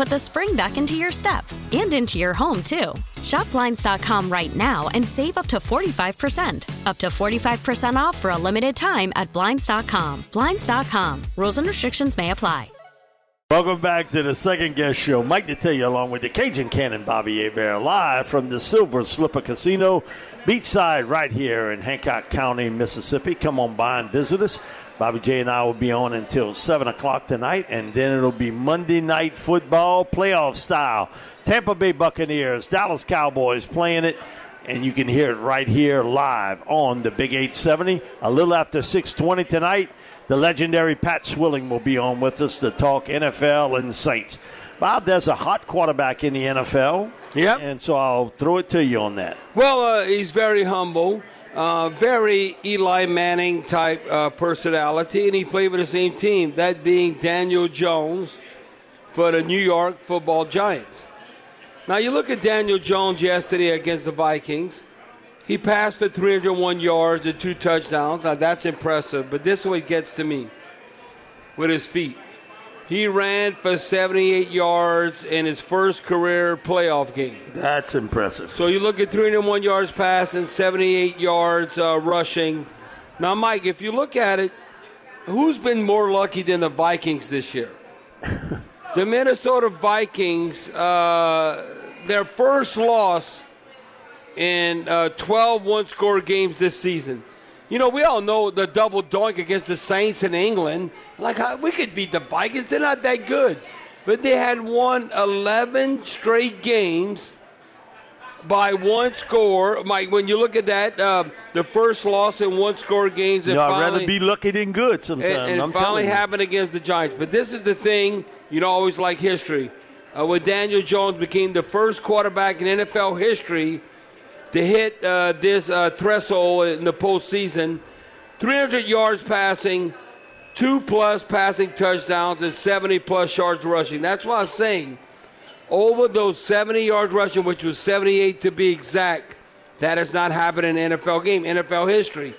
put the spring back into your step and into your home, too. Shop Blinds.com right now and save up to 45%. Up to 45% off for a limited time at Blinds.com. Blinds.com. Rules and restrictions may apply. Welcome back to the second guess show. Mike Detillier along with the Cajun Cannon Bobby Hebert, live from the Silver Slipper Casino, beachside right here in Hancock County, Mississippi. Come on by and visit us. Bobby J and I will be on until 7 o'clock tonight, and then it'll be Monday night football, playoff style. Tampa Bay Buccaneers, Dallas Cowboys playing it, and you can hear it right here live on the Big 870. A little after 620 tonight, the legendary Pat Swilling will be on with us to talk NFL and Saints. Bob, there's a hot quarterback in the NFL. Yep. And so I'll throw it to you on that. Well, uh, he's very humble, uh, very Eli Manning type uh, personality, and he played with the same team, that being Daniel Jones for the New York football Giants. Now, you look at Daniel Jones yesterday against the Vikings. He passed for 301 yards and two touchdowns. Now, that's impressive, but this is what gets to me with his feet. He ran for 78 yards in his first career playoff game. That's impressive. So you look at 301 yards passing, 78 yards uh, rushing. Now, Mike, if you look at it, who's been more lucky than the Vikings this year? the Minnesota Vikings, uh, their first loss in uh, 12 one score games this season. You know, we all know the double doink against the Saints in England. Like, we could beat the Vikings. They're not that good. But they had won 11 straight games by one score. Mike, when you look at that, uh, the first loss in one score games. And know, I'd rather be lucky than good sometimes. and, and finally happened against the Giants. But this is the thing, you know, always like history. Uh, when Daniel Jones became the first quarterback in NFL history to hit uh, this uh, threshold in the postseason 300 yards passing, two plus passing touchdowns, and 70 plus yards rushing. That's why I'm saying over those 70 yards rushing, which was 78 to be exact, that has not happened in NFL game, NFL history.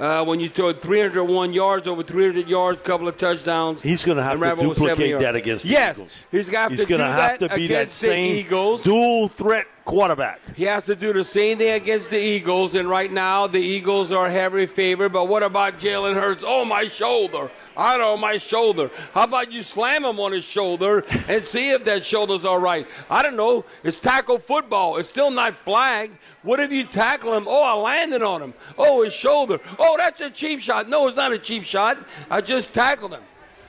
Uh, when you throw 301 yards, over 300 yards, a couple of touchdowns. He's going to have to ran over 70 duplicate that against the yes, Eagles. he's got He's to gonna do have that to be that against the same Eagles. dual threat quarterback. He has to do the same thing against the Eagles, and right now the Eagles are heavy favored. But what about Jalen Hurts? Oh, my shoulder. I don't know, my shoulder. How about you slam him on his shoulder and see if that shoulder's all right? I don't know. It's tackle football. It's still not flag. What if you tackle him? Oh, I landed on him. Oh, his shoulder. Oh, that's a cheap shot. No, it's not a cheap shot. I just tackled him.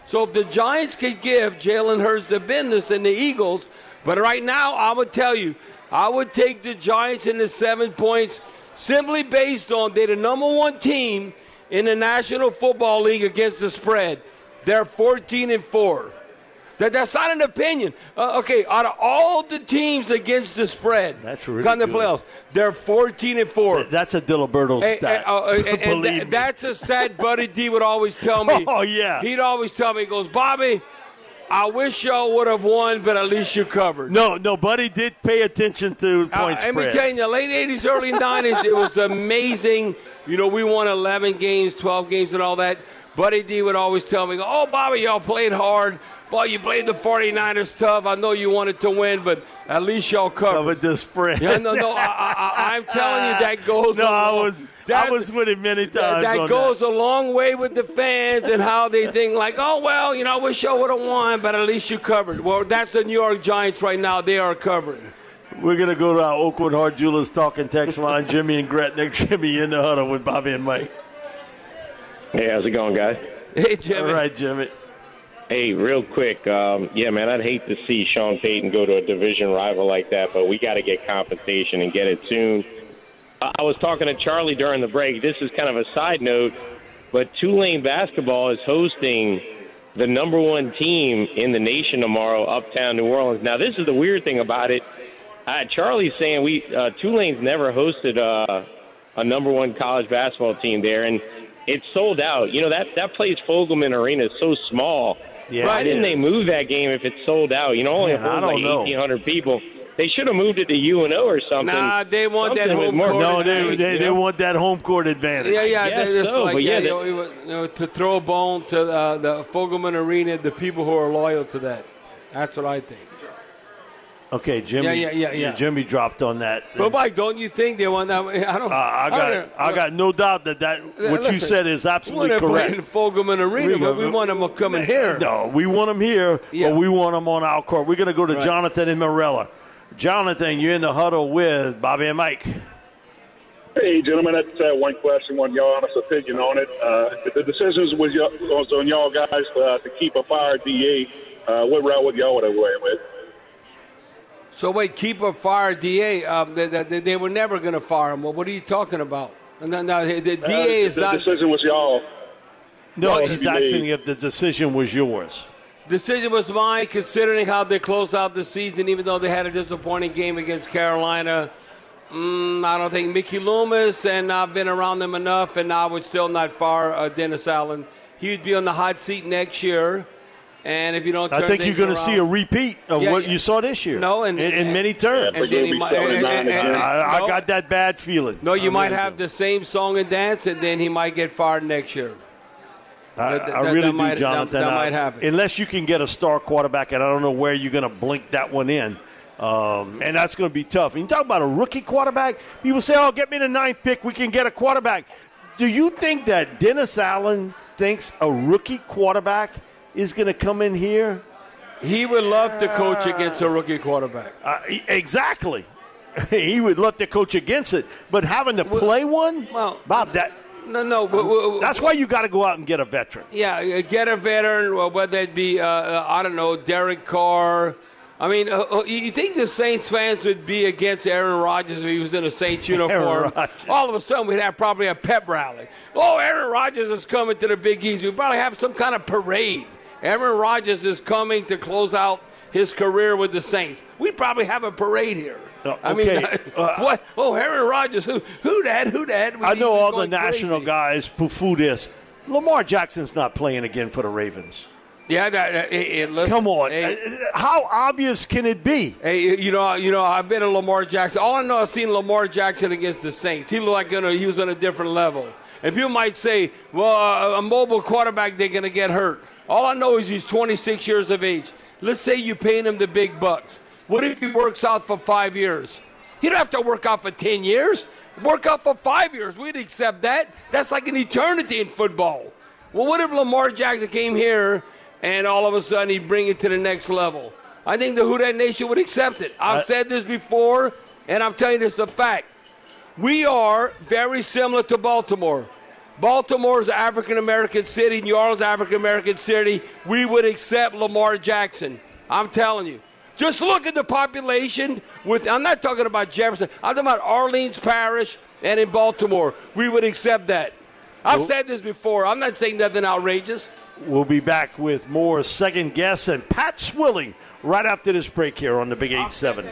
So if the Giants could give Jalen Hurts the business and the Eagles, but right now I would tell you, I would take the Giants in the seven points simply based on they're the number one team in the National Football League against the spread. They're 14 and four. That, that's not an opinion. Uh, okay, out of all the teams against the spread, That's really come good. playoffs, they're 14 and four. That's a Diliberto stat. and, uh, and- and me. that's a stat Buddy D would always tell me. Oh, yeah. He'd always tell me, he goes, Bobby, I wish y'all would have won, but at least you covered. No, no, Buddy did pay attention to Uh, point let me spreads. tell you, the late 80s, early 90s, it was amazing. You know, we won 11 games, 12 games, and all that. Buddy D would always tell me, "Oh, Bobby, y'all played hard. Well, you played the 49ers tough. I know you wanted to win, but at least y'all covered." Covered the spread. Yeah, no, no. I, am telling you, that goes. No, I was that, I was with him many times. That, goes that. a long way with the fans and how they think like, oh well, you know, I wish I would have won, but at least you covered. Well, that's the New York Giants right now. They are covering. We're going to go to our Aucoin Hart Jewelers talking text line. Jimmy and Gretna. Jimmy in the huddle with Bobby and Mike. Hey, how's it going, guys? Hey, Jimmy. All right, Jimmy. Hey, real quick. Um, yeah, man, I'd hate to see Sean Payton go to a division rival like that, but we got to get compensation and get it soon. I was talking to Charlie during the break. This is kind of a side note, but Tulane basketball is hosting the number one team in the nation tomorrow, Uptown New Orleans. Now, this is the weird thing about it. Uh, Charlie's saying we uh, Tulane's never hosted uh, a number one college basketball team there, and it's sold out. You know that that place Fogelman Arena is so small. Yeah, Why didn't they move that game if it's sold out? You know, only yeah, like eighteen hundred people. They should have moved it to UNO or something. Nah, they want something that home court. No, they advantage, they, you they want that home court advantage. Yeah, yeah, Yes, they're so, like, but yeah, yeah, you you know, to throw a bone to uh, the Fogelman Arena, the people who are loyal to that. That's what I think. Okay, Jimmy. Yeah, yeah, yeah, yeah. Jimmy dropped on that. But Mike, don't you think they want that? I don't. Uh, I got don't. I got no doubt that that what Listen, you said is absolutely we want to play correct. in Fogelman Arena, but we want them coming here. No, we want them here, Yeah. but we want them on our court. We're going to go to Right. Jonathan and Marrero. Jonathan, you're in the huddle with Bobby and Mike. Hey, gentlemen, I just have one question, one y'all honest opinion on it. Uh, if the decisions was, y'all, was on y'all guys uh, to keep a fire DA. Uh, what route would y'all would have went with? So wait, keep a fire DA. Um, they, they, they were never going to fire him. Well, what are you talking about? No, no, the the Uh, DA is the not. decision was y'all. No, No, he's asking if the decision was yours. Decision was mine, considering how they closed out the season. Even though they had a disappointing game against Carolina, mm, I don't think Mickey Loomis and I've been around them enough, and I would still not fire uh, Dennis Allen. He would be on the hot seat next year. And if you don't, I think you're going to see a repeat of Yeah, what yeah. you saw this year. No, and- in, in many terms. and- and- and- I, I got that bad feeling. No, you I might have the same song and dance, and then he might get fired next year. I, That- I really that do, might- that- Jonathan. that I- might happen. Unless you can get a star quarterback, and I don't know where you're going to blink that one in. Um, and that's going to be tough. And you talk about a rookie quarterback, people say, oh, get me the ninth pick. We can get a quarterback. Do you think that Dennis Allen thinks a rookie quarterback is going to come in here? He would love to coach against a rookie quarterback. Uh, exactly. he would love to coach against it. But having to play one, well, Bob, that No, no. that's why you got to go out and get a veteran. Yeah, uh, get a veteran, whether it be, uh, uh, I don't know, Derek Carr. I mean, uh, uh, you think the Saints fans would be against Aaron Rodgers if he was in a Saints uniform? All of a sudden, we'd have probably a pep rally. Oh, Aaron Rodgers is coming to the Big East. We'd probably have some kind of parade. Aaron Rodgers is coming to close out his career with the Saints. We'd probably have a parade here. Uh, I mean, uh, what? Oh, Aaron Rodgers. Who? Who that? Who that? I know all the national crazy. guys poo-poo this. Lamar Jackson's not playing again for the Ravens. Yeah, that, uh, hey, hey, listen, Come on, hey, Uh, how obvious can it be? Hey, you know, you know, I've been a Lamar Jackson. All I know, I've seen Lamar Jackson against the Saints. He looked like you know, he was on a different level. And people might say, well, a mobile quarterback, they're going to get hurt. All I know is he's 26 years of age. Let's say you paying him the big bucks. What if he works out for five years? He don't have to work out for 10 years. Work out for five years. We'd accept that. That's like an eternity in football. Well, what if Lamar Jackson came here and all of a sudden he'd bring it to the next level? I think the Who Dat Nation would accept it. I've said this before, and I'm telling you this is a fact. We are very similar to Baltimore. Baltimore is an African American city. New Orleans, African American city. We would accept Lamar Jackson. I'm telling you. Just look at the population. With I'm not talking about Jefferson. I'm talking about Orleans Parish and in Baltimore. We would accept that. I've said this before. I'm not saying nothing outrageous. We'll be back with more second guess and Pat Swilling right after this break here on the Big 8-7.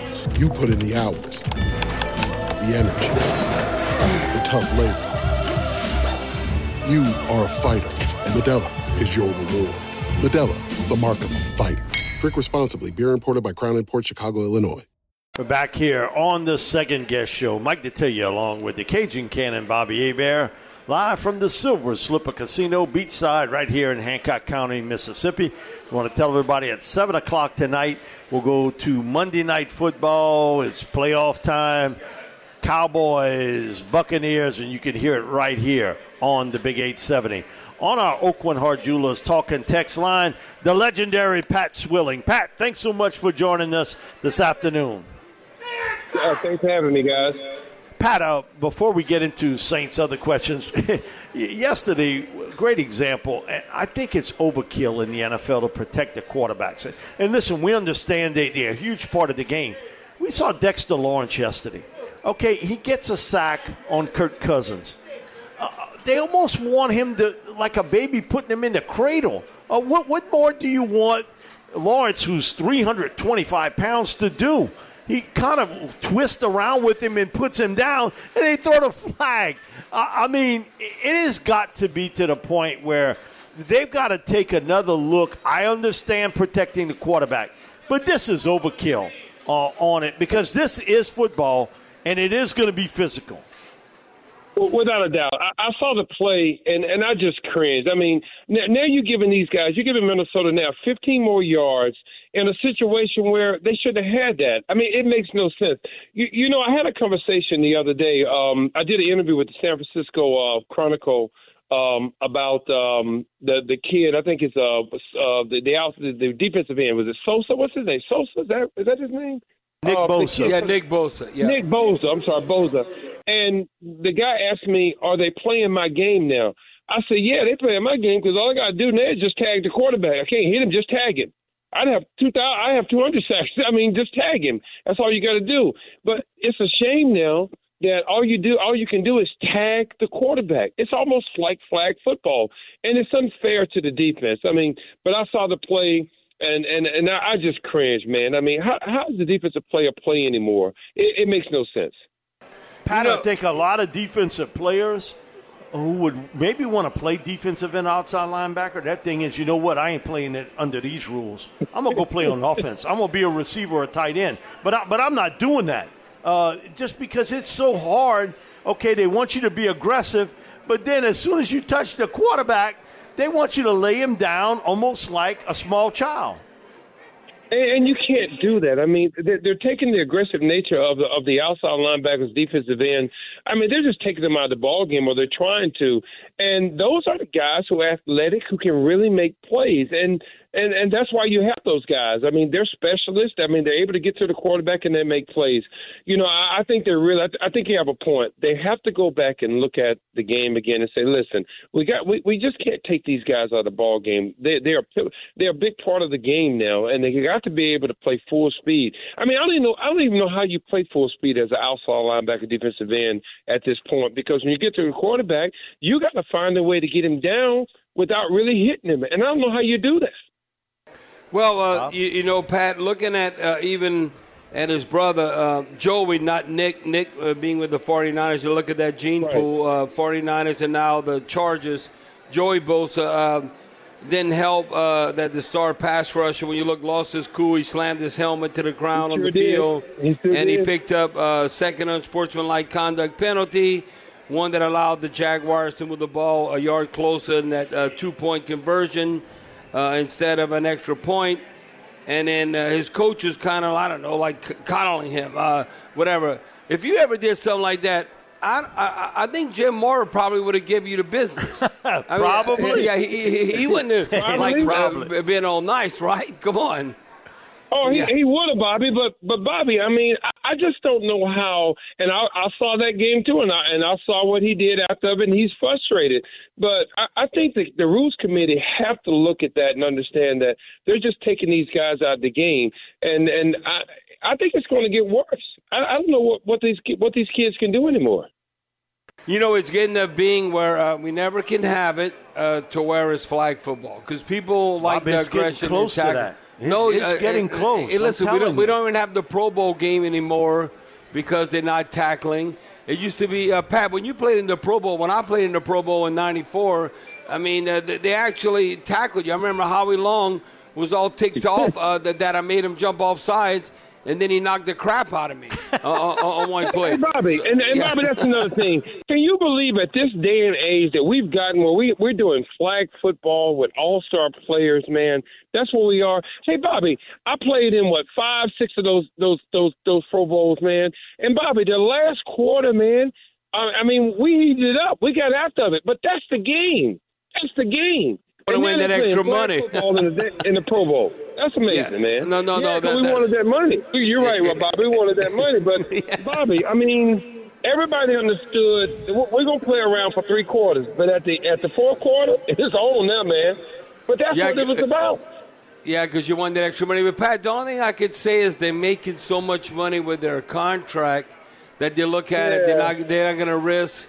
You put in the hours, the energy, the tough labor. You are a fighter, and Modelo is your reward. Modelo, the mark of a fighter. Drink responsibly. Beer imported by Crown Port Chicago, Illinois. We're back here on the second guess show. Mike Detillier along with the Cajun Cannon Bobby Hebert, live from the Silver Slipper Casino beachside right here in Hancock County, Mississippi. We want to tell everybody at 7 o'clock tonight, we'll go to Monday Night Football. It's playoff time. Cowboys, Buccaneers, and you can hear it right here on the Big 870. On our Aucoin Hart Jewelers talking text line, the legendary Pat Swilling. Pat, thanks so much for joining us this afternoon. Uh, thanks for having me, guys. Pat, uh, before we get into Saints' other questions, yesterday, great example. I think it's overkill in the NFL to protect the quarterbacks. And listen, we understand they, they're a huge part of the game. We saw Dexter Lawrence yesterday. Okay, he gets a sack on Kirk Cousins. Uh, they almost want him to, like a baby, putting him in the cradle. Uh, what, what more do you want Lawrence, who's 325 pounds, to do? He kind of twists around with him and puts him down, and they throw the flag. I mean, it has got to be to the point where they've got to take another look. I understand protecting the quarterback, but this is overkill uh, on it because this is football, and it is going to be physical. Without a doubt, I, I saw the play and and I just cringed. I mean, now, now you're giving these guys, you're giving Minnesota now 15 more yards in a situation where they shouldn't have had that. I mean, it makes no sense. You, you know, I had a conversation the other day. Um, I did an interview with the San Francisco uh, Chronicle um, about um, the the kid. I think it's uh, uh, the the, out, the the defensive end. Was it Sosa? What's his name? Sosa? Is that is that his name? Nick uh, Bosa. Yeah, Nick Bosa. Yeah. Nick Bosa. I'm sorry, Bosa. And the guy asked me, "Are they playing my game now?" I said, "Yeah, they playing my game because all I got to do now is just tag the quarterback. I can't hit him, just tag him." I'd have two thousand. I have two hundred sacks. I mean, just tag him. That's all you got to do. But it's a shame now that all you do, all you can do is tag the quarterback. It's almost like flag football, and it's unfair to the defense. I mean, but I saw the play. And and and I just cringe, man. I mean, how how does the defensive player play anymore? It, it makes no sense. Pat, you know, I think a lot of defensive players who would maybe want to play defensive and outside linebacker. That thing is, you know what? I ain't playing it under these rules. I'm gonna go play on offense. I'm gonna be a receiver or a tight end. But I, but I'm not doing that uh, just because it's so hard. Okay, they want you to be aggressive, but then as soon as you touch the quarterback, they want you to lay him down almost like a small child. And you can't do that. I mean, they're taking the aggressive nature of the of the outside linebackers, defensive end. I mean, they're just taking them out of the ball game, or they're trying to. And those are the guys who are athletic, who can really make plays. And and and that's why you have those guys. I mean, they're specialists. I mean, they're able to get to the quarterback and then make plays. You know, I, I think they're really. I, I think you have a point. They have to go back and look at the game again and say, listen, we got we, we just can't take these guys out of the ball game. They they're they're a big part of the game now, and they got to be able to play full speed. I mean, I don't even know. I don't even know how you play full speed as an outside linebacker, defensive end at this point because when you get to the quarterback, you got to find a way to get him down without really hitting him. And I don't know how you do that. Well, uh, you, you, know, Pat, looking at uh, even at his brother, uh, Joey, not Nick, Nick uh, being with the 49ers, you look at that gene right. pool, 49ers uh, and now the Chargers. Joey Bosa didn't help uh, that the star pass rusher, when you look, lost his cool. He slammed his helmet to the ground on the did. field. He and did. he picked up a second unsportsmanlike conduct penalty, one that allowed the Jaguars to move the ball a yard closer in that uh, two point conversion uh, instead of an extra point. And then uh, his coach was kind of, I don't know, like coddling him, uh, whatever. If you ever did something like that, I, I, I, think Jim Mora probably would have given you the business. probably. Mean, yeah, he, he, he wouldn't have like uh, been all nice, right? Come on. Oh, he, yeah. he would have, Bobby. But but Bobby, I mean, I, I just don't know how. And I, I saw that game too, and I and I saw what he did after it, and he's frustrated. But I, I think the, the rules committee have to look at that and understand that they're just taking these guys out of the game, and and I I think it's going to get worse. I, I don't know what what these what these kids can do anymore. You know, it's getting to being where uh, we never can have it uh, to where it's flag football because people like Bob, the aggression. close and to that. It's, no, it's uh, getting uh, close. Hey, listen, we don't, you. we don't even have the Pro Bowl game anymore because they're not tackling. It used to be uh, Pat when you played in the Pro Bowl. When I played in the Pro Bowl in '94, I mean, uh, they actually tackled you. I remember Howie Long was all ticked off uh, that, that I made him jump off sides and then he knocked the crap out of me uh, on one play. Hey, Bobby, and, and yeah. Bobby, that's another thing. Can you believe at this day and age that we've gotten where we we're doing flag football with all star players, man? That's what we are. Hey, Bobby, I played in what five, six of those those those those Pro Bowls, man. And Bobby, the last quarter, man. I, I mean, we heated it up. We got out of it, but that's the game. That's the game to win that extra money in the, in the Pro Bowl. That's amazing, yeah. man. No, no, yeah, no. That, we that, wanted that money. You're right, well, Bobby. We wanted that money, but yeah. Bobby, I mean, everybody understood. We're gonna play around for three quarters, but at the at the fourth quarter, it's all on now, man. But that's yeah, what it was uh, about. Yeah, because you want that extra money. But Pat, the only thing I could say is they're making so much money with their contract that they look at it. They're not. They're not going to risk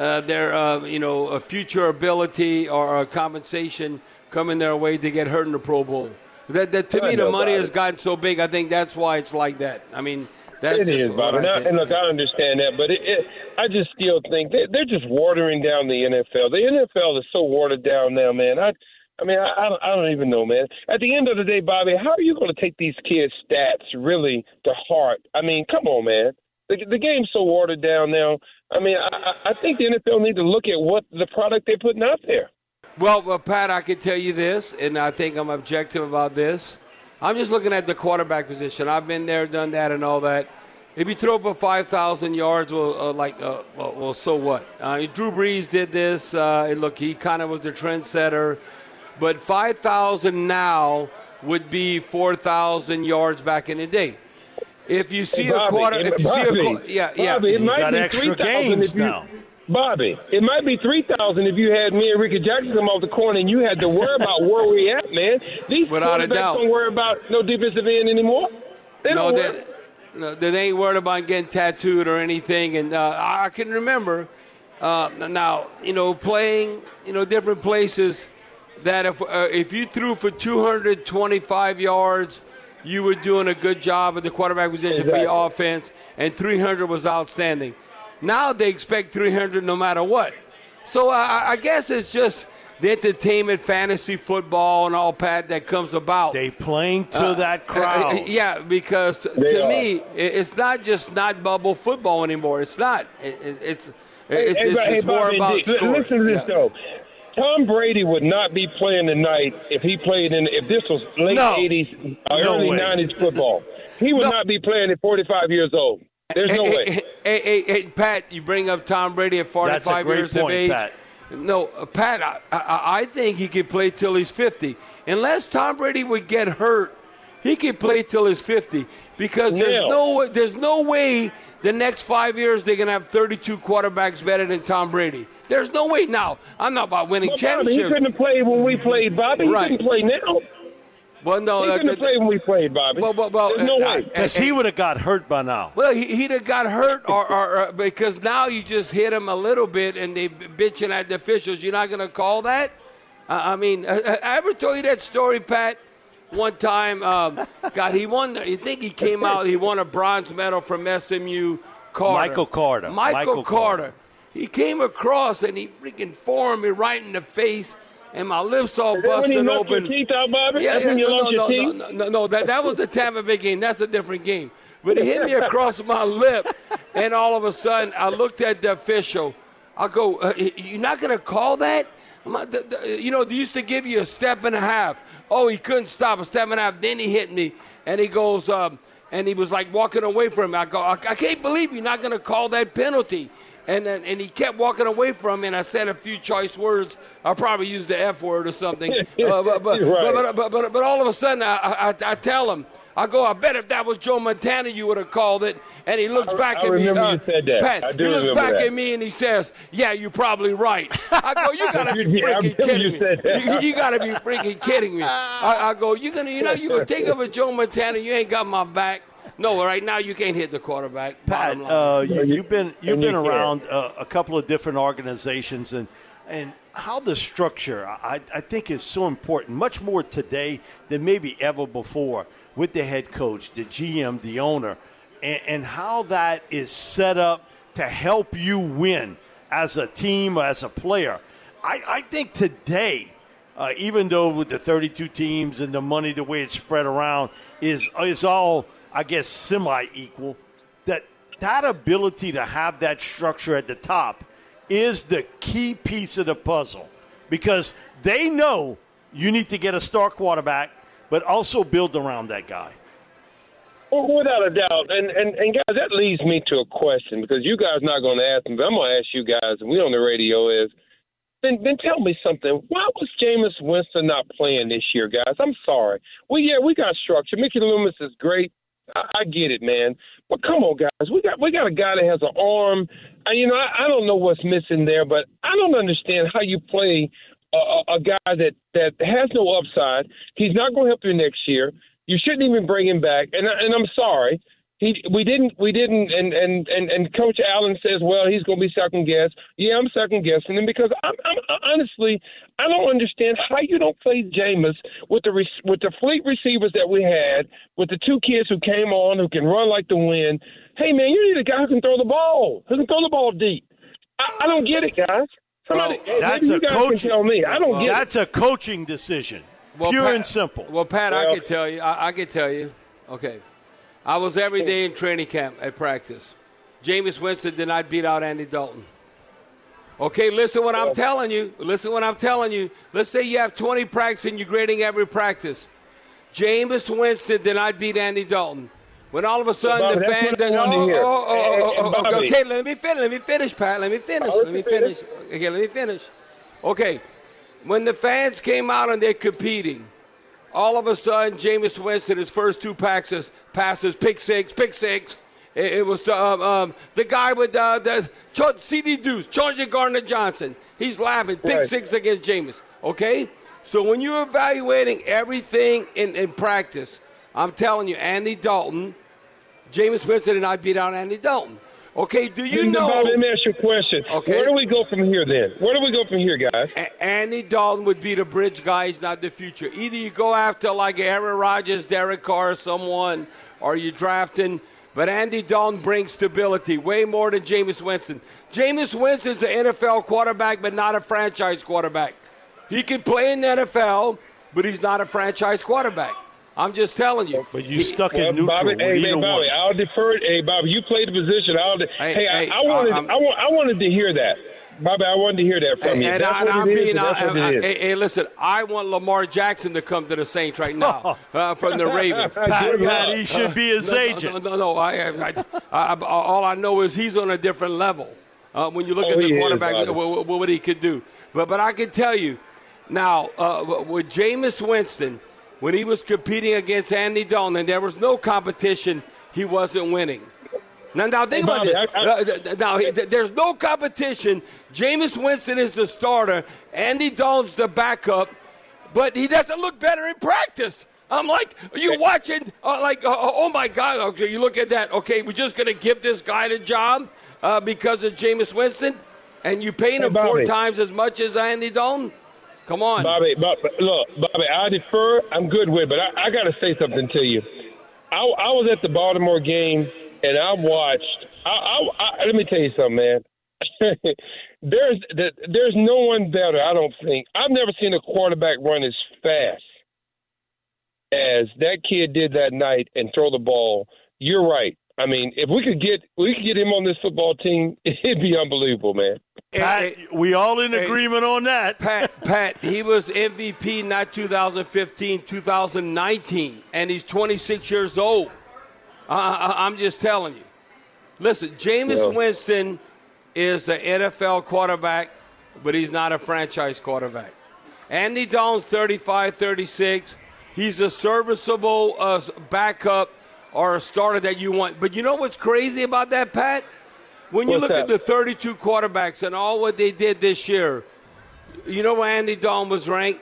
uh, their, uh, you know, a future ability or a compensation coming their way to get hurt in the Pro Bowl. That, that to me, the money has gotten so big. I think that's why it's like that. I mean, that's it just is, Bob. And, I, and look, I understand that, but it, it, I just still think they, they're just watering down the NFL. The NFL is so watered down now, man. I, I mean, I, I, don't, I don't even know, man. At the end of the day, Bobby, how are you going to take these kids' stats really to heart? I mean, come on, man. The, the game's so watered down now. I mean, I, I think the NFL need to look at what the product they're putting out there. Well, well, Pat, I can tell you this, and I think I'm objective about this. I'm just looking at the quarterback position. I've been there, done that, and all that. If you throw for 5,000 yards, well, uh, like, uh, well, well, so what? Uh, Drew Brees did this. Uh, look, he kind of was the trendsetter. But 5,000 now would be 4,000 yards back in the day. If you see hey, Bobby, a quarter, if you Bobby, see a, yeah, yeah, Bobby, it you might got be extra 3, games if you, now. Bobby, it might be three thousand if you had me and Ricky Jackson come off the corner and you had to worry about where we at, man. These Without a doubt. don't worry about no defensive end anymore. They no, don't they, worry. no, they ain't worried about getting tattooed or anything. And uh, I can remember uh, now, you know, playing, you know, different places that if uh, if you threw for 225 yards, you were doing a good job at the quarterback position exactly. for your offense, and 300 was outstanding. Now they expect 300 no matter what. So I, I guess it's just the entertainment, fantasy football, and all Pat that comes about. They playing to Uh, that uh, crowd. uh, yeah, because They to are. me, it's not just not bubble football anymore. It's not. It, it, it's it's, hey, it's, hey, it's more Bobby, about Dick. Listen to this Yeah. though. Tom Brady would not be playing tonight if he played in if this was late No. eighties, uh, No early way. nineties football. He would No. not be playing at forty five years old. There's no hey, way. Hey, hey, hey, hey, Pat, you bring up Tom Brady at 45 That's a great years point, of age. Pat. No, uh, Pat, I, I, I think he could play till he's 50. Unless Tom Brady would get hurt, he could play till he's 50 because there's Neil. no there's no way the next five years they're gonna have 32 quarterbacks better than Tom Brady. There's no way now. I'm not about winning championships. Bobby, he couldn't have played when we played, Bobby. He Right. couldn't play now. well, no, He uh, couldn't have uh, played when we played, Bobby. well, well, well, There's no uh, way. Because he would have got hurt by now. Well, he, he'd have got hurt, or, or, or because now you just hit him a little bit, and they bitching at the officials. You're not going to call that. I I mean, I, I ever told you that story, Pat? One time, um, God, he won. You think he came out? He won a bronze medal from SMU. Carter. Michael Carter. Michael, Michael Carter. Carter. He came across and he freaking formed me right in the face, and my lips all Is that when busted you open. your teeth out, Bobby? Yeah, no, no, no, no, no, no, that that was the Tampa Bay game. That's a different game. But he hit me across my lip, and all of a sudden, I looked at the official. I go, uh, "You're not going to call that?" I'm not- the- the- you know, they used to give you a step and a half. Oh, he couldn't stop a step and a half. Then he hit me, and he goes, um, and he was like walking away from me. I go, I, I can't believe you're not going to call that penalty. And then, and he kept walking away from me, and I said a few choice words. I probably used the F word or something. Uh, but, but, Right. but, but, but, but all of a sudden, I, I, I tell him, I go, I bet if that was Joe Montana, you would have called it. And he looks I- back I at me. remember uh, you said that. Pat, I do he looks back that. at me and he says, "Yeah, you're probably right." I go, "You gotta be Yeah, freaking kidding you me! You, you gotta be freaking kidding me!" I, I go, "You gonna, you know, you gonna take over Joe Montana? You ain't got my back." No, right now you can't hit the quarterback. Pat, line. uh, you, you've been you've and been can't. around uh, a couple of different organizations, and and how the structure I, I think is so important, much more today than maybe ever before, with the head coach, the GM, the owner, and, and how that is set up to help you win as a team, as a player. I, I think today uh, even though with the 32 teams and the money, the way it's spread around is is all, I guess, semi equal. That that ability to have that structure at the top is the key piece of the puzzle because they know you need to get a star quarterback, but also build around that guy. Well, without a doubt, and, and and guys, that leads me to a question because you guys are not going to ask me, but I'm going to ask you guys, and we on the radio is. Then, then tell me something. Why was Jameis Winston not playing this year, guys? I'm sorry. Well, yeah, we got structure. Mickey Loomis is great. I, I get it, man. But come on, guys. We got we got a guy that has an arm. And, you know, I, I don't know what's missing there, but I don't understand how you play a, a, guy that that has no upside. He's not going to help you next year. You shouldn't even bring him back. And I- and I'm sorry. He, we didn't, we didn't, and, and, and, and Coach Allen says, well, he's going to be second guessed. Yeah, I'm second guessing him because I'm, I'm honestly, I don't understand how you don't play Jameis with the re- with the fleet receivers that we had, with the two kids who came on who can run like the wind. Hey, man, you need a guy who can throw the ball, who can throw the ball deep. I, I don't get it, guys. Somebody, hey, That's maybe a you guys coaching. can tell me. I don't get That's a coaching decision, Well, pure Pat- and simple. Well, Pat, I Well- can tell you. I, I can tell you. Okay. I was every day in training camp at practice. Jameis Winston did not beat out Andy Dalton. Okay, listen what I'm telling you. Listen what I'm telling you. Let's say you have 20 practices and you're grading every practice. Jameis Winston did not beat Andy Dalton. When all of a sudden Bobby, the fans, fan, oh, hear. oh, oh, oh, oh, oh, okay, let me finish. Let me finish, Pat. Let me finish. Oh, Let me finish. finish. Okay, let me finish. Okay, when the fans came out and they're competing, all of a sudden, Jameis Winston, his first two passes, passes, pick six, pick six. It, it was the, um, um, the guy with uh, the CD Deuce, Charlie Gardner Johnson. He's laughing, pick Right. six against Jameis. Okay? So when you're evaluating everything in, in practice, I'm telling you, Andy Dalton, Jameis Winston and I beat out Andy Dalton. Okay, do you know let me ask you a question. Okay. Where do we go from here then? Where do we go from here, guys? A- Andy Dalton would be the bridge guy. He's not the future. Either you go after like Aaron Rodgers, Derek Carr, someone, or you drafting. But Andy Dalton brings stability way more than Jameis Winston. Jameis Winston's an NFL quarterback, but not a franchise quarterback. He can play in the NFL, but he's not a franchise quarterback. I'm just telling you. But you stuck in Well, neutral Bobby, with hey, either hey, Bobby, one. I'll defer. Hey, Bobby, you played the position. I'll. De- Hey, hey, hey, I, I wanted, I'm- I, wa- I wanted to hear that, Bobby. I wanted to hear that from And, you. and That's I, what am it is, being, and that's I, what I, it is. hey, hey, listen, I want Lamar Jackson to come to the Saints right now uh, from the Ravens. Pat, Pat, he should be his no, no, agent. No, no, no. I, I, I, I, all I know is he's on a different level. Uh, when you look Oh, at the quarterback, Bobby. what, what, what he could do. But but I can tell you now uh, with Jameis Winston, when he was competing against Andy Dalton, and there was no competition, he wasn't winning. Now, now think about Bobby, this. I- I- now, he- there's no competition. Jameis Winston is the starter. Andy Dalton's the backup, but he doesn't look better in practice. I'm like, are you watching? Uh, like, uh, oh my God! Okay, you look at that. Okay, we're just gonna give this guy the job uh, because of Jameis Winston, and you paying Hey, him four times as much as Andy Dalton. Come on, Bobby. Bobby look, Bobby. I defer. I'm good with, but I, I got to say something to you. I, I was at the Baltimore game and I watched. I, let me tell you something, man. there's there's no one better. I don't think. I've never seen a quarterback run as fast as that kid did that night and throw the ball. You're right. I mean, if we could get we could get him on this football team, it'd be unbelievable, man. Pat, we all in agreement on that. Pat, Pat, he was MVP not 2015, 2019, and he's 26 years old. I, am just telling you. Listen, Jameis yeah. Winston is an NFL quarterback, but he's not a franchise quarterback. Andy Dalton's 35, 36. He's a serviceable uh, backup or a starter that you want. But you know what's crazy about that, Pat? When you what's look that? at the 32 quarterbacks and all what they did this year, you know where Andy Dalton was ranked?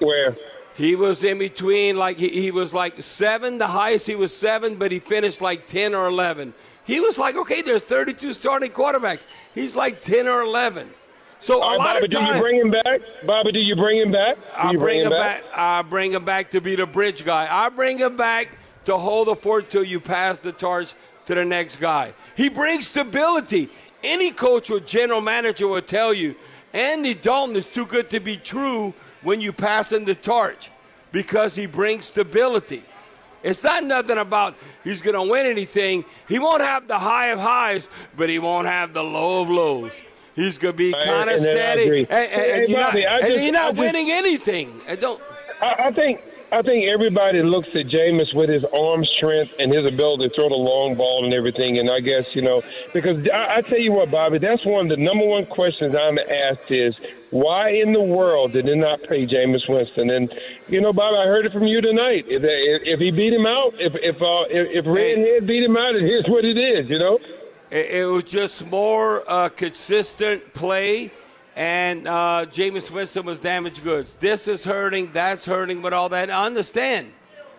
Where? He was in between, like he, he was like seven. The highest he was seven, but he finished like 10 or 11. He was like, okay, there's 32 starting quarterbacks. He's like 10 or 11. So All a right, lot Bobby, of do you bring him back? Bobby, do you bring him back? Do I you bring him back? back. I bring him back to be the bridge guy. I bring him back to hold the fort till you pass the torch to the next guy. He brings stability. Any coach or general manager will tell you Andy Dalton is too good to be true when you pass him the torch because he brings stability. It's not nothing about he's going to win anything. He won't have the high of highs, but he won't have the low of lows. He's going to be kind of steady, and, and, Hey, you're Bobby, not, I and you're not just- winning anything. I don't. I, I think I think everybody looks at Jameis with his arm strength and his ability to throw the long ball and everything. And I guess you know because I, I tell you what, Bobby, that's one of the number one questions I'm asked is why in the world did they not pay Jameis Winston? And you know, Bobby, I heard it from you tonight. If, if, if he beat him out, if if uh, if, if Redhead beat him out, it is what it is. You know. It, it was just more uh, consistent play, and uh, Jameis Winston was damaged goods. This is hurting, that's hurting, but all that. I understand.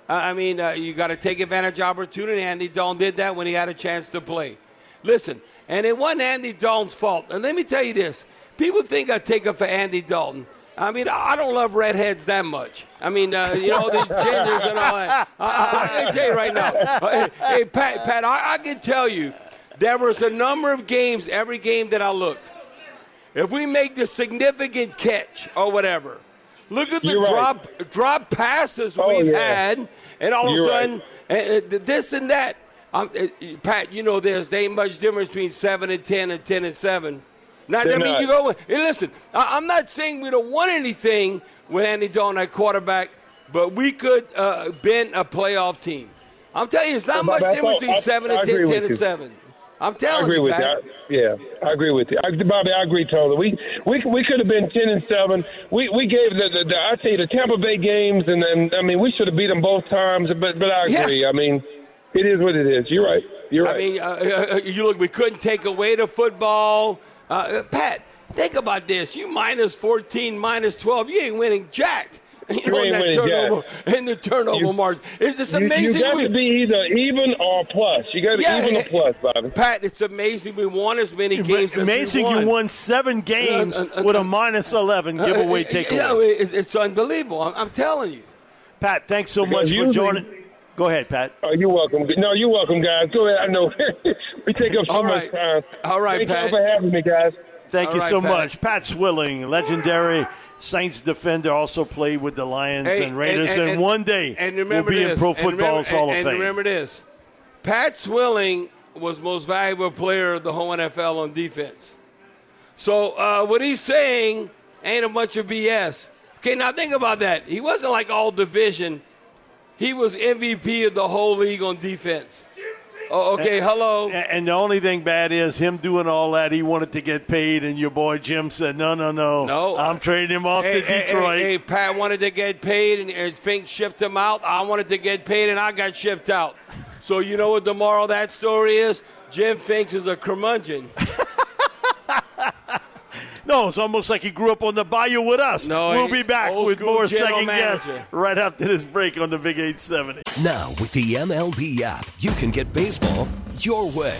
Uh, I mean, uh, you got to take advantage of opportunity. Andy Dalton did that when he had a chance to play. Listen, and it wasn't Andy Dalton's fault. And let me tell you this: people think I take up for Andy Dalton. I mean, I don't love redheads that much. I mean, uh, you know, the gingers and all that. I, I, I can tell you right now. Uh, hey, hey, Pat, Pat, I, I can tell you there was a number of games, every game that I looked. If we make the significant catch or whatever, look at the You're right. drop drop passes Oh, we've yeah. had, and all You're of a sudden, uh, uh, this and that. Um, uh, Pat, you know there's there ain't much difference between seven and ten and ten and seven. Not They're I mean not. you go. Hey, listen, I, I'm not saying we don't want anything with Andy Dalton at quarterback, but we could uh, been a playoff team. I'm telling you, it's not Well, much difference between I- seven I and ten, 10 and you. seven. I'm I telling agree you, with Pat. you. I- Yeah, I agree with you. I, Bobby, I agree totally. We we we could have been ten and seven. We we gave the, the, the I you the Tampa Bay games, and then I mean we should have beat them both times. But but I Yeah. agree. I mean, it is what it is. You're right. You're right. I mean, uh, uh, you look. We couldn't take away the football. Uh, uh, Pat, think about this. You minus fourteen, minus twelve. You ain't winning jack. You, know, ain't that winning turnover in the turnover You- margin. It's just amazing. you got we- to be either even or plus. You got to Yeah, even or plus, Bobby. Pat, it's amazing we won as many games. as Amazing we won. you won seven games Uh, uh, uh, with a minus 11 Uh, giveaway uh, takeaway. Yeah, it- it's unbelievable. I'm, I'm telling you. Pat, thanks so Because much for usually- joining. Go ahead, Pat. Oh, you're welcome. No, you're welcome, guys. Go ahead. I know we take up so All much right. time. All right, Thank Pat. you for having me, guys. Thank All you right, so Pat. much. Pat Swilling, legendary Saints defender, also played with the Lions Hey, and Raiders, and, and- and- one day and will be this, in Pro and remember- Football's Hall and, of and Fame. remember this: Pat Swilling was most valuable player of the whole NFL on defense. So uh, what he's saying ain't a bunch of BS. Okay, now think about that. He wasn't like all division. He was MVP of the whole league on defense. Oh, okay, hello. And the only thing bad is him doing all that. He wanted to get paid, and your boy Jim said, "No, no, no, No. I'm trading him off Hey, to hey, Detroit." Hey, hey, Pat wanted to get paid, and, and Finks shipped him out. I wanted to get paid, and I got shipped out. So you know what the moral of that story is? Jim Finks is a curmudgeon. No, it's almost like he grew up on the bayou with us. No, we'll be back with more general second guess right after this break on the Big 870. Now, with the MLB app, you can get baseball your way.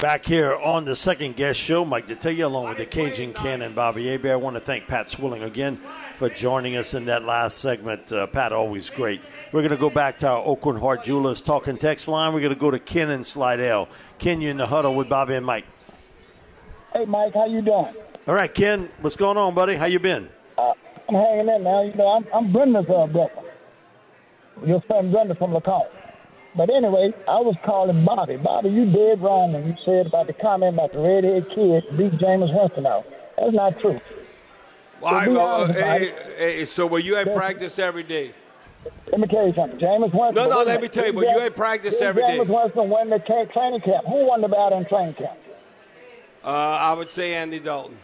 Back here on the second guess show, Mike Detillier, along with the Cajun Cannon Bobby Hebert. I want to thank Pat Swilling again for joining us in that last segment. Uh, Pat, always great. We're going to go back to our Aucoin Hart Jewelers talking text line. We're going to go to Ken and Slidell. Ken, you in the huddle with Bobby and Mike. Hey, Mike, how you doing? All right, Ken, what's going on, buddy? How you been? Uh, I'm hanging in now. You know, I'm, I'm Brenda's uh, brother. Your son Brenda from LaCombe. But anyway, I was calling Bobby. Bobby, you did wrong when you said about the comment about the redhead kid beat Jameis Winston out. That's not true. Why? Uh, hey, hey, so were you at practice every day? Let me tell you something. Jameis Winston. No, no, let me tell you, but you had practice every day. Jameis Winston won the training camp. Who won the battle in training camp? Uh, I would say Andy Dalton.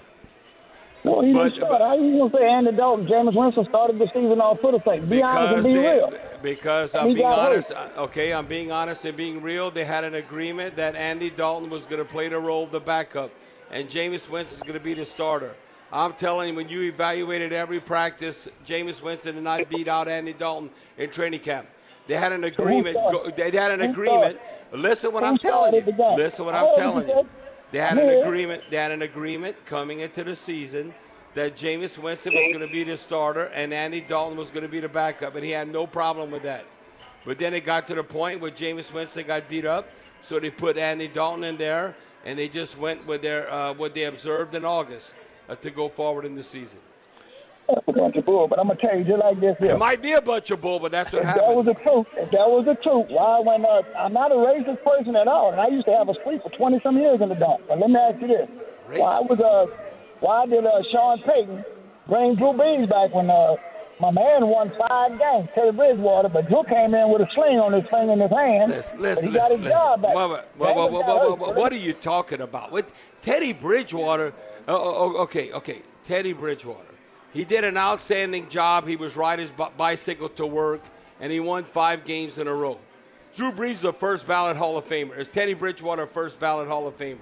No, he But- didn't start. How you gonna say Andy Dalton? Jameis Winston started the season off foot of thing. Be honest and be they- real. Because I'm being got hurt. honest. uh, Okay, I'm being honest and being real. They had an agreement that Andy Dalton was going to play the role of the backup, and Jameis Winston is going to be the starter. I'm telling you, when you evaluated every practice, Jameis Winston did not beat out Andy Dalton in training camp. They had an agreement. go- They had an agreement. Listen what I'm telling you. started the game? Listen what I'm telling you you. They had an agreement. They had an agreement coming into the season that Jameis Winston was going to be the starter and Andy Dalton was going to be the backup, and he had no problem with that. But then it got to the point where Jameis Winston got beat up, so they put Andy Dalton in there, and they just went with their uh, what they observed in August uh, to go forward in the season. That's a bunch of bull. But I'm gonna tell you just like this. Here. It might be a bunch of bull, but that's what If that was the truth, if that was the truth, why when uh, I'm not a racist person at all, and I used to have a streak for 20 some years in the dump. But let me ask you this: Why was uh, why did uh, Sean Payton bring Drew Brees back when uh, my man won five games, Teddy Bridgewater, but Drew came in with a sling on his finger in his hand, Listen, listen, he got listen, job back. What, are you talking about? With Teddy Bridgewater, oh, oh, oh, okay, okay, Teddy Bridgewater. He did an outstanding job. He was riding his bi- bicycle to work, and he won five games in a row. Drew Brees is a first ballot Hall of Famer. Is Teddy Bridgewater a first ballot Hall of Famer?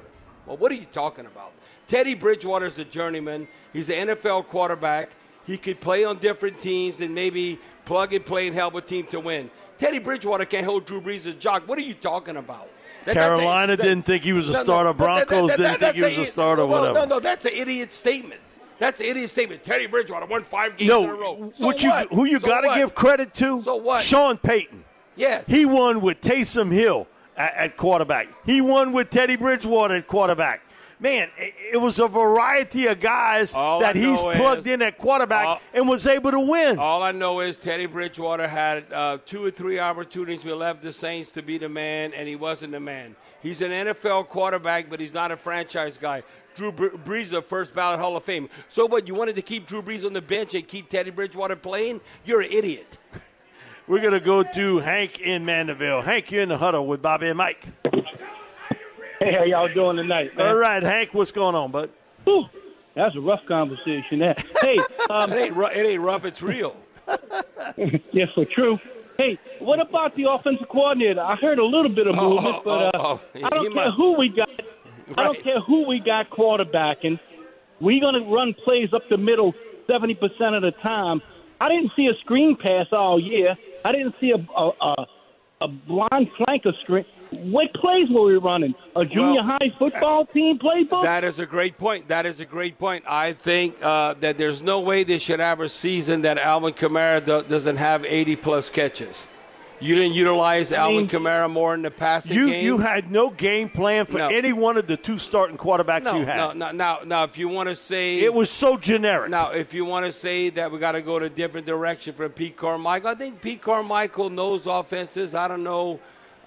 Well, what are you talking about? Teddy Bridgewater is a journeyman. He's an NFL quarterback. He could play on different teams and maybe plug and play and help a team to win. Teddy Bridgewater can't hold Drew Brees jock. What are you talking about? That- that's a- Carolina that- didn't think he was a No, no, starter. that- Broncos that- didn't think he was that's a starter. well, Whatever. No, no, that's an idiot statement. That's an idiot statement. Teddy Bridgewater won five games No, in a row. So what you what? who you So got to give credit to? So what? Sean Payton. Yes. He won with Taysom Hill at, at quarterback. He won with Teddy Bridgewater at quarterback. Man, it, it was a variety of guys All that he's plugged is- in at quarterback all- and was able to win. All I know is Teddy Bridgewater had uh, two or three opportunities. We left the Saints to be the man, and he wasn't the man. He's an NFL quarterback, but he's not a franchise guy. Drew Br- Brees is a first ballot Hall of Fame. So what? You wanted to keep Drew Brees on the bench and keep Teddy Bridgewater playing? You're an idiot. We're going to go to Hank in Mandeville. Hank, you're in the huddle with Bobby and Mike. Hey, how y'all doing tonight, man? All right, Hank, what's going on, bud? Whew, that's a rough conversation. There. Hey, um, it, ain't, it ain't rough. It's real. yes, for true. Hey, what about the offensive coordinator? I heard a little bit of Oh, movement, oh, but uh, oh, oh. I don't He care might- who we got. I don't care who we got quarterbacking. We're going to run plays up the middle 70% of the time. I didn't see a screen pass all year. I didn't see a a, a, a blind flanker screen. What plays were we running? A junior Well, high football team playbook? That is a great point. That is a great point. I think uh, that there's no way they should have a season that Alvin Kamara do- doesn't have 80 plus catches. You didn't utilize Alvin Kamara more in the passing You game. you had no game plan for No. any one of the two starting quarterbacks no, you had. no, no, now, now, if you want to say It was so generic. Now, if you want to say that we got to go to a different direction from Pete Carmichael, I think Pete Carmichael knows offenses. I don't know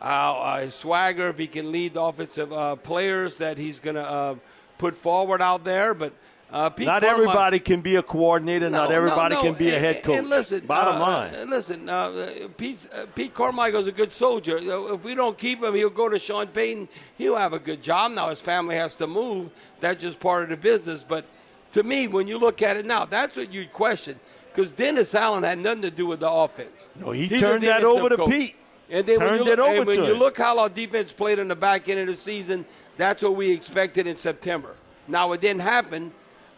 uh, uh, his swagger if he can lead the offensive uh, players that he's going to uh, put forward out there, but. Uh, Pete Not everybody can be a coordinator. No, not everybody no, no. can be a head coach. And listen, bottom uh, line. uh, listen, uh, Pete, uh, Pete Carmichael's a good soldier. If we don't keep him, he'll go to Sean Payton. He'll have a good job. Now his family has to move. That's just part of the business. But to me, when you look at it now, that's what you'd question. Because Dennis Allen had nothing to do with the offense. No, he He's turned that over to coach. Pete. And then when Turned you it look, over and when you look how our defense played in the back end of the season, that's what we expected in September. Now it didn't happen,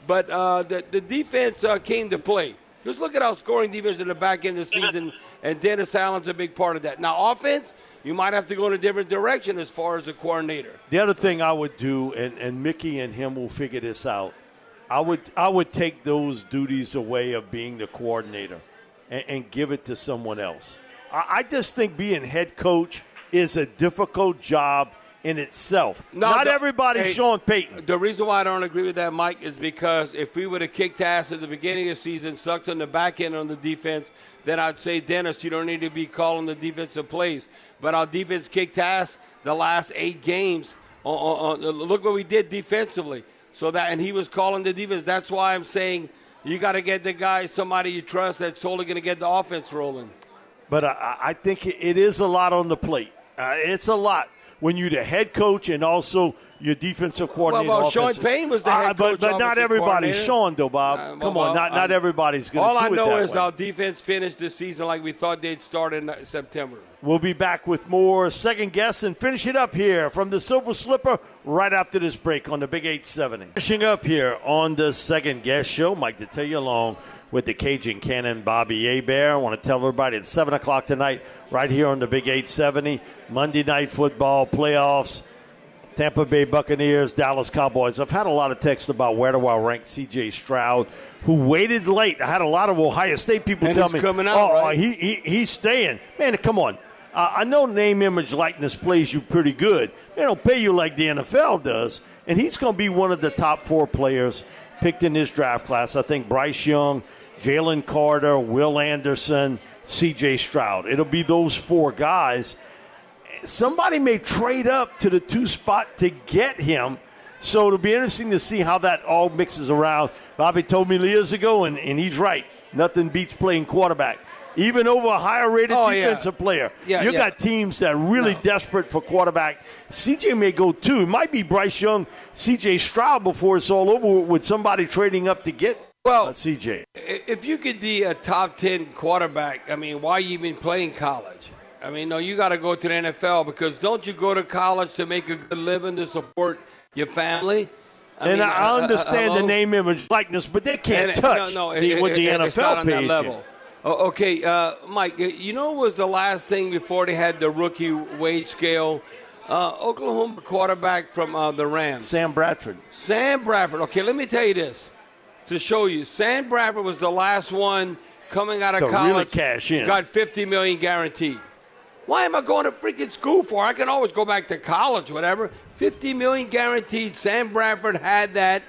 but uh, the the defense uh, came to play. Just look at our scoring defense in the back end of the season, and Dennis Allen's a big part of that. Now offense, you might have to go in a different direction as far as the coordinator. The other thing I would do, and, and Mickey and him will figure this out. I would I would take those duties away of being the coordinator, and, and give it to someone else. I, just think being head coach is a difficult job in itself. Not the- everybody's hey, Sean Payton. The reason why I don't agree with that, Mike, is because if we would have kicked ass at the beginning of the season, sucked on the back end on the defense, then I'd say, Dennis, you don't need to be calling the defensive plays. But our defense kicked ass the last eight games. On, on, on- look what we did defensively. So that, and he was calling the defense. That's why I'm saying you got to get the guy, somebody you trust, that's totally going to get the offense rolling. But I, I think it is a lot on the plate. Uh, it's a lot when you're the head coach and also your defensive coordinator. well, Sean. Payton was the head Uh, coach, but not offensive everybody's. Sean, though, Bob. Uh, Come well, on, not, not uh, everybody's going to All I know is way. our defense finished the season like we thought they'd start in September. We'll be back with more second guess and finish it up here from the Silver Slipper right after this break on the Big 870. Finishing up here on the second guess show, Mike Detillier along with the Cajun Cannon Bobby Hebert. I want to tell everybody it's 7 o'clock tonight right here on the Big 870. Monday Night Football playoffs. Tampa Bay Buccaneers, Dallas Cowboys. I've had a lot of texts about where do I rank C.J. Stroud, who waited late. I had a lot of Ohio State people And tell me, coming out, "Oh, right?" he, he he's staying." Man, come on. Uh, I know name, image, likeness plays you pretty good. They don't pay you like the NFL does, and he's going to be one of the top four players picked in this draft class. I think Bryce Young, Jalen Carter, Will Anderson, C.J. Stroud. It'll be those four guys somebody may trade up to the two spot to get him. So it'll be interesting to see how that all mixes around. Bobby told me years ago, and, and he's right. Nothing beats playing quarterback. Even over a higher rated Oh, yeah. defensive player. Yeah, you yeah. got teams that are really desperate for quarterback. CJ may go two. It might be Bryce Young, CJ Stroud before it's all over with somebody trading up to get well, uh, CJ. If you could be a top 10 quarterback, I mean, why you even play in college? I mean, no, you got to go to the NFL because don't you go to college to make a good living to support your family? and mean, I, I uh, uh, understand the name, image, likeness, but they can't And- touch no, no, the, it- what the it- NFL it's not on that pays you. level. Oh, okay, uh, Mike, you know what was the last thing before they had the rookie wage scale? Uh, Oklahoma quarterback from uh, the Rams. Sam Bradford. Sam Bradford. Okay, let me tell you this to show you. Sam Bradford was the last one coming out of To really college. cash in. Got 50 million guaranteed. Why am I going to freaking school for? I can always go back to college, whatever. 50 million guaranteed. Sam Bradford had that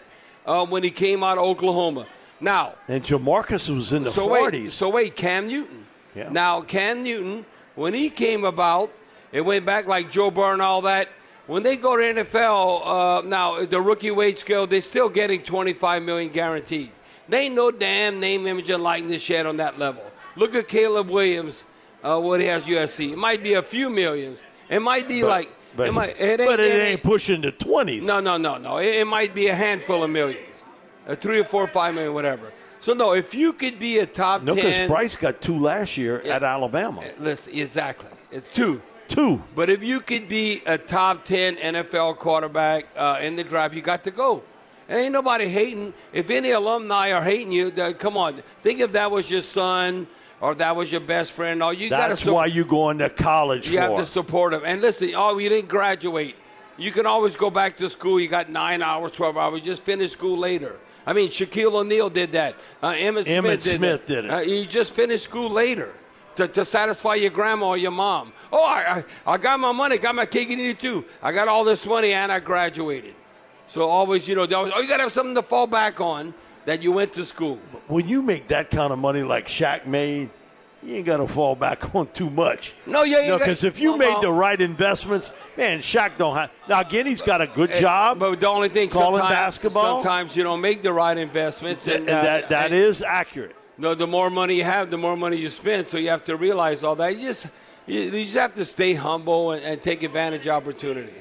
uh, when he came out of Oklahoma. Now, And Jamarcus was in the so 40s. wait, so wait, Cam Newton. Yeah. Now Cam Newton, when he came about, it went back like Joe Burrow and all that. When they go to NFL, uh, now the rookie wage scale, they're still getting 25 million guaranteed. They ain't no damn name, image, and likeness yet on that level. Look at Caleb Williams, uh, what he has USC. It might be a few millions. It might be But- like, but, it might, but it ain't pushing the 20s. no, no, no, no. It, it might be a handful of millions, uh, three or four, five million, whatever. So no, if you could be a top No, because Bryce got two last year at Alabama. listen, exactly, it's two. Two. But if you could be a top ten NFL quarterback uh, in the draft, you got to go. And ain't nobody hating. If any alumni are hating you, then come on. Think if that was your son or that was your best friend. All you got That's to why you going to college you have to support them. And listen, oh, you didn't graduate. You can always go back to school. You got nine hours, 12 hours. Just finish school later. I mean, Shaquille O'Neal did that. Uh, Emmett, Emmitt Smith, did, Smith that. did it. Uh, you just finished school later to, to satisfy your grandma or your mom. Oh, I, I, I got my money, got my cake and eat it too. I got all this money and I graduated. So always, you know, always, oh, you got to have something to fall back on that you went to school. when you make that kind of money like Shaq made, you ain't got to fall back on too much. No, yeah, no, because if you made no. the right investments, man, Shaq don't have. Now again, he's got a good job. But the only thing calling sometimes, basketball, sometimes you don't make the right investments. and And, uh, that that and- is accurate. No, the more money you have, the more money you spend. So you have to realize all that. You just you, you just have to stay humble and, and take advantage of opportunity.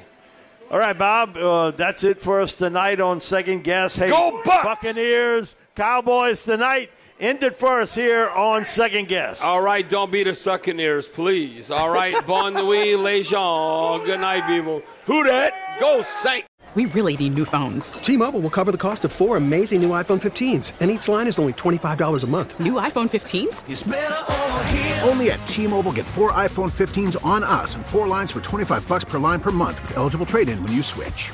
All right, Bob. Uh, that's it for us tonight on Second Guess. Hey, Go Bucks! Buccaneers, Cowboys tonight. End it for us here on Second Guess. All right, don't be the sucking ears, please. All right, bon nuit, les gens. Good night, people. Who that? Go Saint. We really need new phones. T-Mobile will cover the cost of four amazing new iPhone 15s, and each line is only $25 a month. New iPhone 15s? Only at T-Mobile get four iPhone 15s on us and four lines for 25 bucks per line per month with eligible trade-in when you switch.